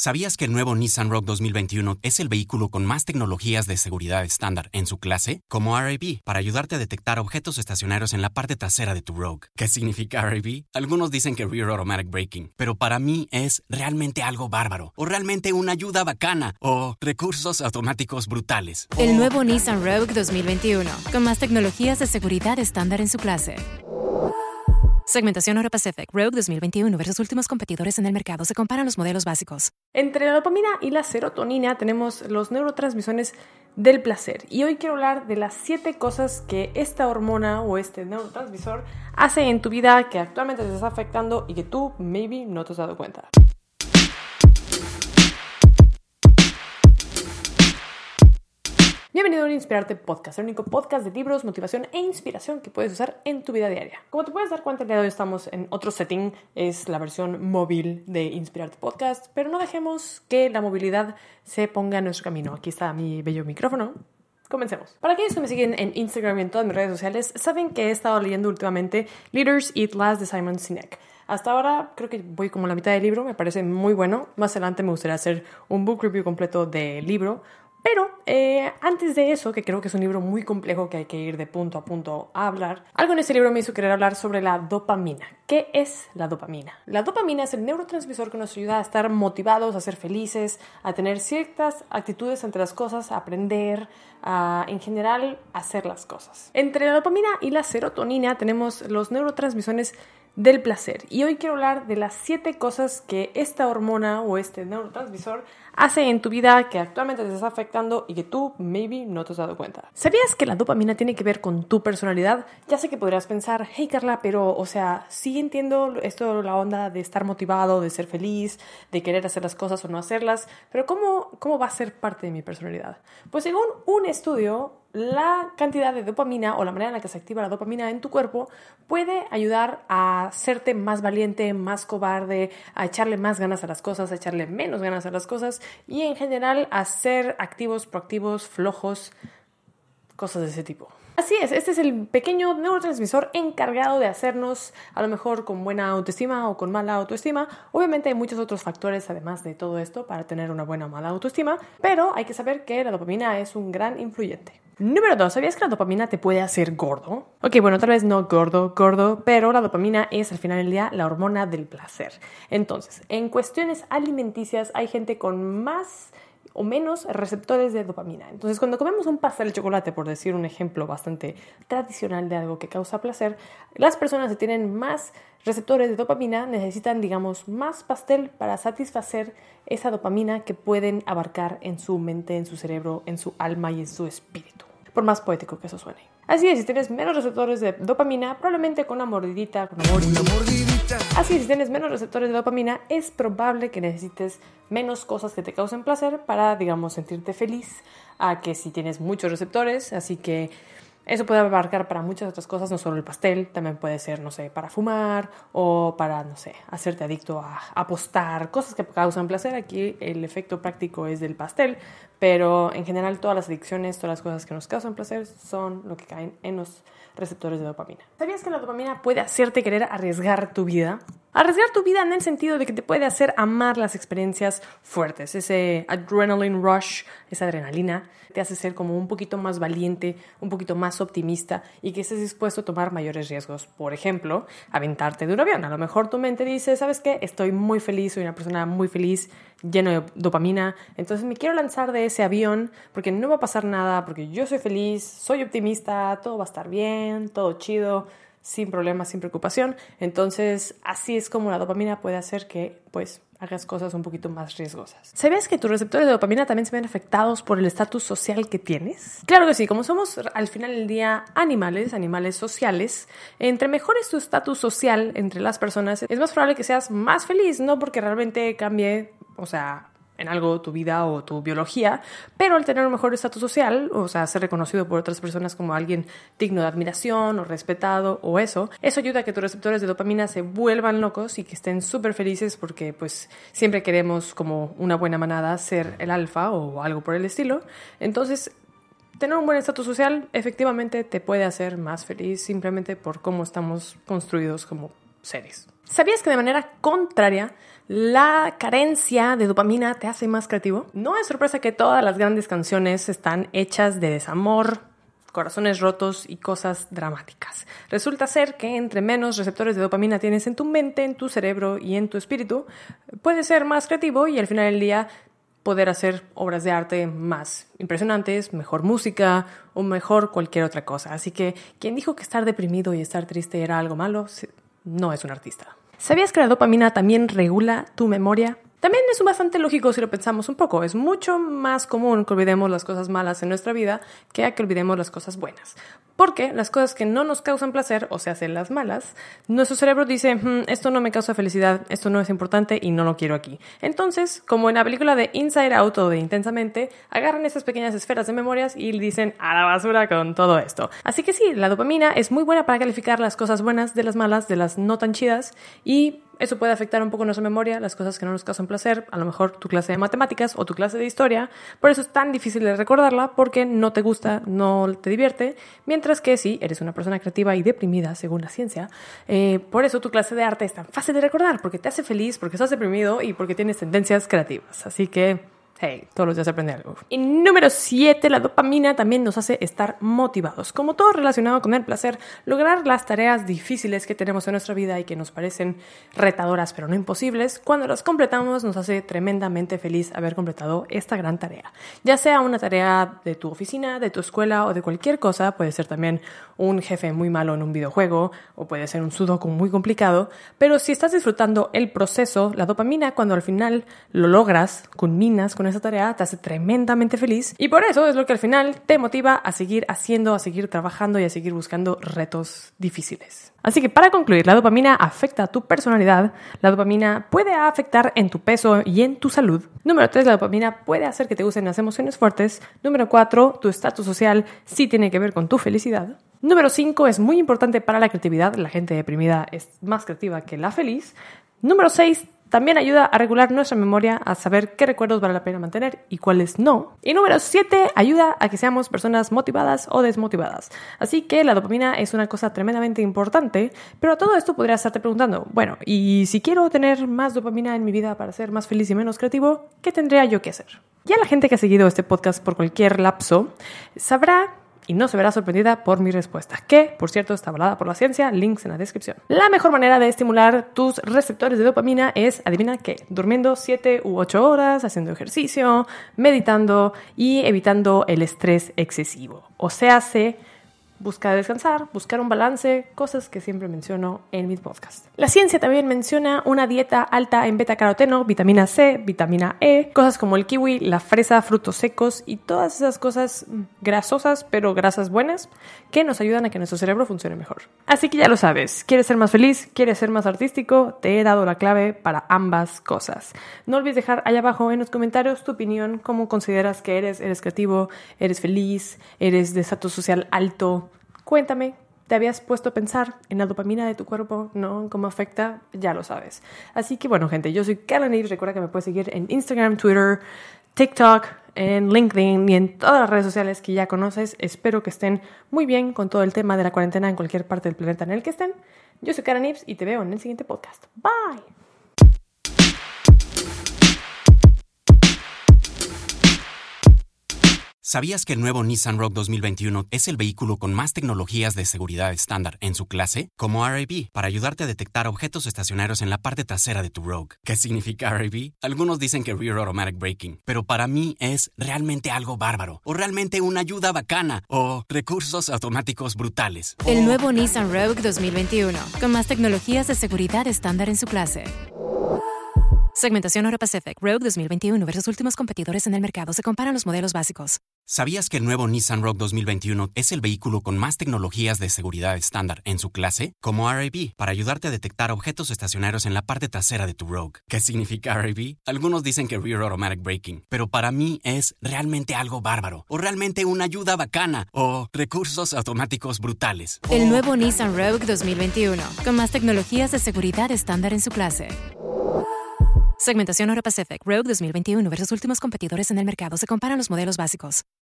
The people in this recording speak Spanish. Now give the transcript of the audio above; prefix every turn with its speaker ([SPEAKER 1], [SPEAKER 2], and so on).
[SPEAKER 1] ¿Sabías que el nuevo Nissan Rogue 2021 es el vehículo con más tecnologías de seguridad estándar en su clase? Como RAB, para ayudarte a detectar objetos estacionarios en la parte trasera de tu Rogue. ¿Qué significa RAB? Algunos dicen que Rear Automatic Braking, pero para mí es realmente algo bárbaro, o realmente una ayuda bacana, o recursos automáticos brutales.
[SPEAKER 2] El nuevo Nissan Rogue 2021, con más tecnologías de seguridad estándar en su clase. Segmentación Euro Pacific Rogue 2021 versus últimos competidores en el mercado. Se comparan los modelos básicos.
[SPEAKER 3] Entre la dopamina y la serotonina tenemos los neurotransmisores del placer. Y hoy quiero hablar de las 7 cosas que esta hormona o este neurotransmisor hace en tu vida que actualmente te está afectando y que tú, maybe, no te has dado cuenta. Bienvenido a Inspirarte Podcast, el único podcast de libros, motivación e inspiración que puedes usar en tu vida diaria. Como te puedes dar cuenta, el día de hoy estamos en otro setting, es la versión móvil de Inspirarte Podcast, pero no dejemos que la movilidad se ponga en nuestro camino. Aquí está mi bello micrófono. Comencemos. Para aquellos que me siguen en Instagram y en todas mis redes sociales, saben que he estado leyendo últimamente Leaders Eat Last de Simon Sinek. Hasta ahora creo que voy como la mitad del libro, me parece muy bueno. Más adelante me gustaría hacer un book review completo del libro, pero eh, antes de eso, que creo que es un libro muy complejo que hay que ir de punto a punto a hablar, algo en ese libro me hizo querer hablar sobre la dopamina. ¿Qué es la dopamina? La dopamina es el neurotransmisor que nos ayuda a estar motivados, a ser felices, a tener ciertas actitudes ante las cosas, a aprender, a en general hacer las cosas. Entre la dopamina y la serotonina tenemos los neurotransmisores del placer. Y hoy quiero hablar de las siete cosas que esta hormona o este neurotransmisor hace en tu vida que actualmente te está afectando y que tú, maybe, no te has dado cuenta. ¿Sabías que la dopamina tiene que ver con tu personalidad? Ya sé que podrías pensar, hey Carla, pero, o sea, sí entiendo esto, la onda de estar motivado, de ser feliz, de querer hacer las cosas o no hacerlas, pero ¿cómo, cómo va a ser parte de mi personalidad? Pues según un estudio, la cantidad de dopamina o la manera en la que se activa la dopamina en tu cuerpo puede ayudar a hacerte más valiente, más cobarde, a echarle más ganas a las cosas, a echarle menos ganas a las cosas y en general a ser activos, proactivos, flojos, cosas de ese tipo. Así es, este es el pequeño neurotransmisor encargado de hacernos a lo mejor con buena autoestima o con mala autoestima. Obviamente hay muchos otros factores además de todo esto para tener una buena o mala autoestima, pero hay que saber que la dopamina es un gran influyente. Número 2. ¿Sabías que la dopamina te puede hacer gordo? Ok, bueno, tal vez no gordo, gordo, pero la dopamina es al final del día la hormona del placer. Entonces, en cuestiones alimenticias hay gente con más o menos receptores de dopamina. Entonces, cuando comemos un pastel de chocolate, por decir un ejemplo bastante tradicional de algo que causa placer, las personas que tienen más receptores de dopamina necesitan, digamos, más pastel para satisfacer esa dopamina que pueden abarcar en su mente, en su cerebro, en su alma y en su espíritu. Por más poético que eso suene. Así es, si tienes menos receptores de dopamina, probablemente con una mordidita, con una mordidita. Así si tienes menos receptores de dopamina, es probable que necesites menos cosas que te causen placer para, digamos, sentirte feliz, a que si tienes muchos receptores, así que eso puede abarcar para muchas otras cosas, no solo el pastel, también puede ser, no sé, para fumar o para, no sé, hacerte adicto a apostar, cosas que causan placer. Aquí el efecto práctico es del pastel, pero en general todas las adicciones, todas las cosas que nos causan placer son lo que caen en los receptores de dopamina. ¿Sabías que la dopamina puede hacerte querer arriesgar tu vida? Arriesgar tu vida en el sentido de que te puede hacer amar las experiencias fuertes, ese adrenaline rush, esa adrenalina, te hace ser como un poquito más valiente, un poquito más optimista y que estés dispuesto a tomar mayores riesgos. Por ejemplo, aventarte de un avión. A lo mejor tu mente dice, ¿sabes qué? Estoy muy feliz, soy una persona muy feliz, lleno de dopamina, entonces me quiero lanzar de ese avión porque no va a pasar nada, porque yo soy feliz, soy optimista, todo va a estar bien, todo chido sin problemas, sin preocupación. Entonces, así es como la dopamina puede hacer que, pues, hagas cosas un poquito más riesgosas. ¿Sabes que tus receptores de dopamina también se ven afectados por el estatus social que tienes? Claro que sí, como somos al final del día animales, animales sociales, entre mejor es tu estatus social entre las personas, es más probable que seas más feliz, no porque realmente cambie, o sea, en algo tu vida o tu biología, pero al tener un mejor estatus social, o sea, ser reconocido por otras personas como alguien digno de admiración o respetado o eso, eso ayuda a que tus receptores de dopamina se vuelvan locos y que estén súper felices porque pues siempre queremos como una buena manada ser el alfa o algo por el estilo. Entonces, tener un buen estatus social efectivamente te puede hacer más feliz simplemente por cómo estamos construidos como series. ¿Sabías que de manera contraria la carencia de dopamina te hace más creativo? No es sorpresa que todas las grandes canciones están hechas de desamor, corazones rotos y cosas dramáticas. Resulta ser que entre menos receptores de dopamina tienes en tu mente, en tu cerebro y en tu espíritu, puedes ser más creativo y al final del día poder hacer obras de arte más impresionantes, mejor música o mejor cualquier otra cosa. Así que quien dijo que estar deprimido y estar triste era algo malo, no es un artista. ¿Sabías que la dopamina también regula tu memoria? También es bastante lógico si lo pensamos un poco. Es mucho más común que olvidemos las cosas malas en nuestra vida que a que olvidemos las cosas buenas. Porque las cosas que no nos causan placer, o se hacen las malas, nuestro cerebro dice, hmm, esto no me causa felicidad, esto no es importante y no lo quiero aquí. Entonces, como en la película de Inside Out o de Intensamente, agarran esas pequeñas esferas de memorias y dicen a la basura con todo esto. Así que sí, la dopamina es muy buena para calificar las cosas buenas de las malas, de las no tan chidas y eso puede afectar un poco nuestra memoria, las cosas que no nos causan placer, a lo mejor tu clase de matemáticas o tu clase de historia. Por eso es tan difícil de recordarla porque no te gusta, no te divierte. Mientras que si eres una persona creativa y deprimida, según la ciencia, eh, por eso tu clase de arte es tan fácil de recordar porque te hace feliz, porque estás deprimido y porque tienes tendencias creativas. Así que Hey, todos los días aprende algo. Y número 7, la dopamina también nos hace estar motivados. Como todo relacionado con el placer, lograr las tareas difíciles que tenemos en nuestra vida y que nos parecen retadoras pero no imposibles, cuando las completamos nos hace tremendamente feliz haber completado esta gran tarea. Ya sea una tarea de tu oficina, de tu escuela o de cualquier cosa, puede ser también un jefe muy malo en un videojuego o puede ser un sudoku muy complicado, pero si estás disfrutando el proceso, la dopamina cuando al final lo logras, culminas con esa tarea te hace tremendamente feliz y por eso es lo que al final te motiva a seguir haciendo, a seguir trabajando y a seguir buscando retos difíciles. Así que para concluir, la dopamina afecta a tu personalidad, la dopamina puede afectar en tu peso y en tu salud. Número 3, la dopamina puede hacer que te gusten las emociones fuertes. Número 4, tu estatus social sí tiene que ver con tu felicidad. Número 5, es muy importante para la creatividad, la gente deprimida es más creativa que la feliz. Número 6, también ayuda a regular nuestra memoria, a saber qué recuerdos vale la pena mantener y cuáles no. Y número 7, ayuda a que seamos personas motivadas o desmotivadas. Así que la dopamina es una cosa tremendamente importante, pero a todo esto podrías estarte preguntando, bueno, ¿y si quiero tener más dopamina en mi vida para ser más feliz y menos creativo, qué tendría yo que hacer? Ya la gente que ha seguido este podcast por cualquier lapso sabrá y no se verá sorprendida por mi respuesta, que, por cierto, está avalada por la ciencia, links en la descripción. La mejor manera de estimular tus receptores de dopamina es, adivina qué, durmiendo 7 u 8 horas, haciendo ejercicio, meditando y evitando el estrés excesivo. O sea, se busca descansar, buscar un balance, cosas que siempre menciono en mis podcasts. La ciencia también menciona una dieta alta en beta-caroteno, vitamina C, vitamina E, cosas como el kiwi, la fresa, frutos secos y todas esas cosas grasosas pero grasas buenas que nos ayudan a que nuestro cerebro funcione mejor. Así que ya lo sabes, quieres ser más feliz, quieres ser más artístico, te he dado la clave para ambas cosas. No olvides dejar allá abajo en los comentarios tu opinión, cómo consideras que eres, eres creativo, eres feliz, eres de estatus social alto, Cuéntame, ¿te habías puesto a pensar en la dopamina de tu cuerpo? ¿No? ¿Cómo afecta? Ya lo sabes. Así que bueno, gente, yo soy Karen Recuerda que me puedes seguir en Instagram, Twitter, TikTok, en LinkedIn y en todas las redes sociales que ya conoces. Espero que estén muy bien con todo el tema de la cuarentena en cualquier parte del planeta en el que estén. Yo soy Karen Ips y te veo en el siguiente podcast. Bye.
[SPEAKER 1] ¿Sabías que el nuevo Nissan Rogue 2021 es el vehículo con más tecnologías de seguridad estándar en su clase? Como RAB, para ayudarte a detectar objetos estacionarios en la parte trasera de tu Rogue. ¿Qué significa RAB? Algunos dicen que Rear Automatic Braking, pero para mí es realmente algo bárbaro, o realmente una ayuda bacana, o recursos automáticos brutales.
[SPEAKER 2] El nuevo Nissan Rogue 2021, con más tecnologías de seguridad estándar en su clase. Segmentación Euro Pacific Rogue 2021 versus últimos competidores en el mercado. Se comparan los modelos básicos.
[SPEAKER 1] ¿Sabías que el nuevo Nissan Rogue 2021 es el vehículo con más tecnologías de seguridad estándar en su clase? Como RAB, para ayudarte a detectar objetos estacionarios en la parte trasera de tu Rogue. ¿Qué significa RAB? Algunos dicen que Rear Automatic Braking, pero para mí es realmente algo bárbaro, o realmente una ayuda bacana, o recursos automáticos brutales.
[SPEAKER 2] El nuevo Nissan Rogue 2021, con más tecnologías de seguridad estándar en su clase. Segmentación Euro Pacific Rogue 2021 versus últimos competidores en el mercado. Se comparan los modelos básicos.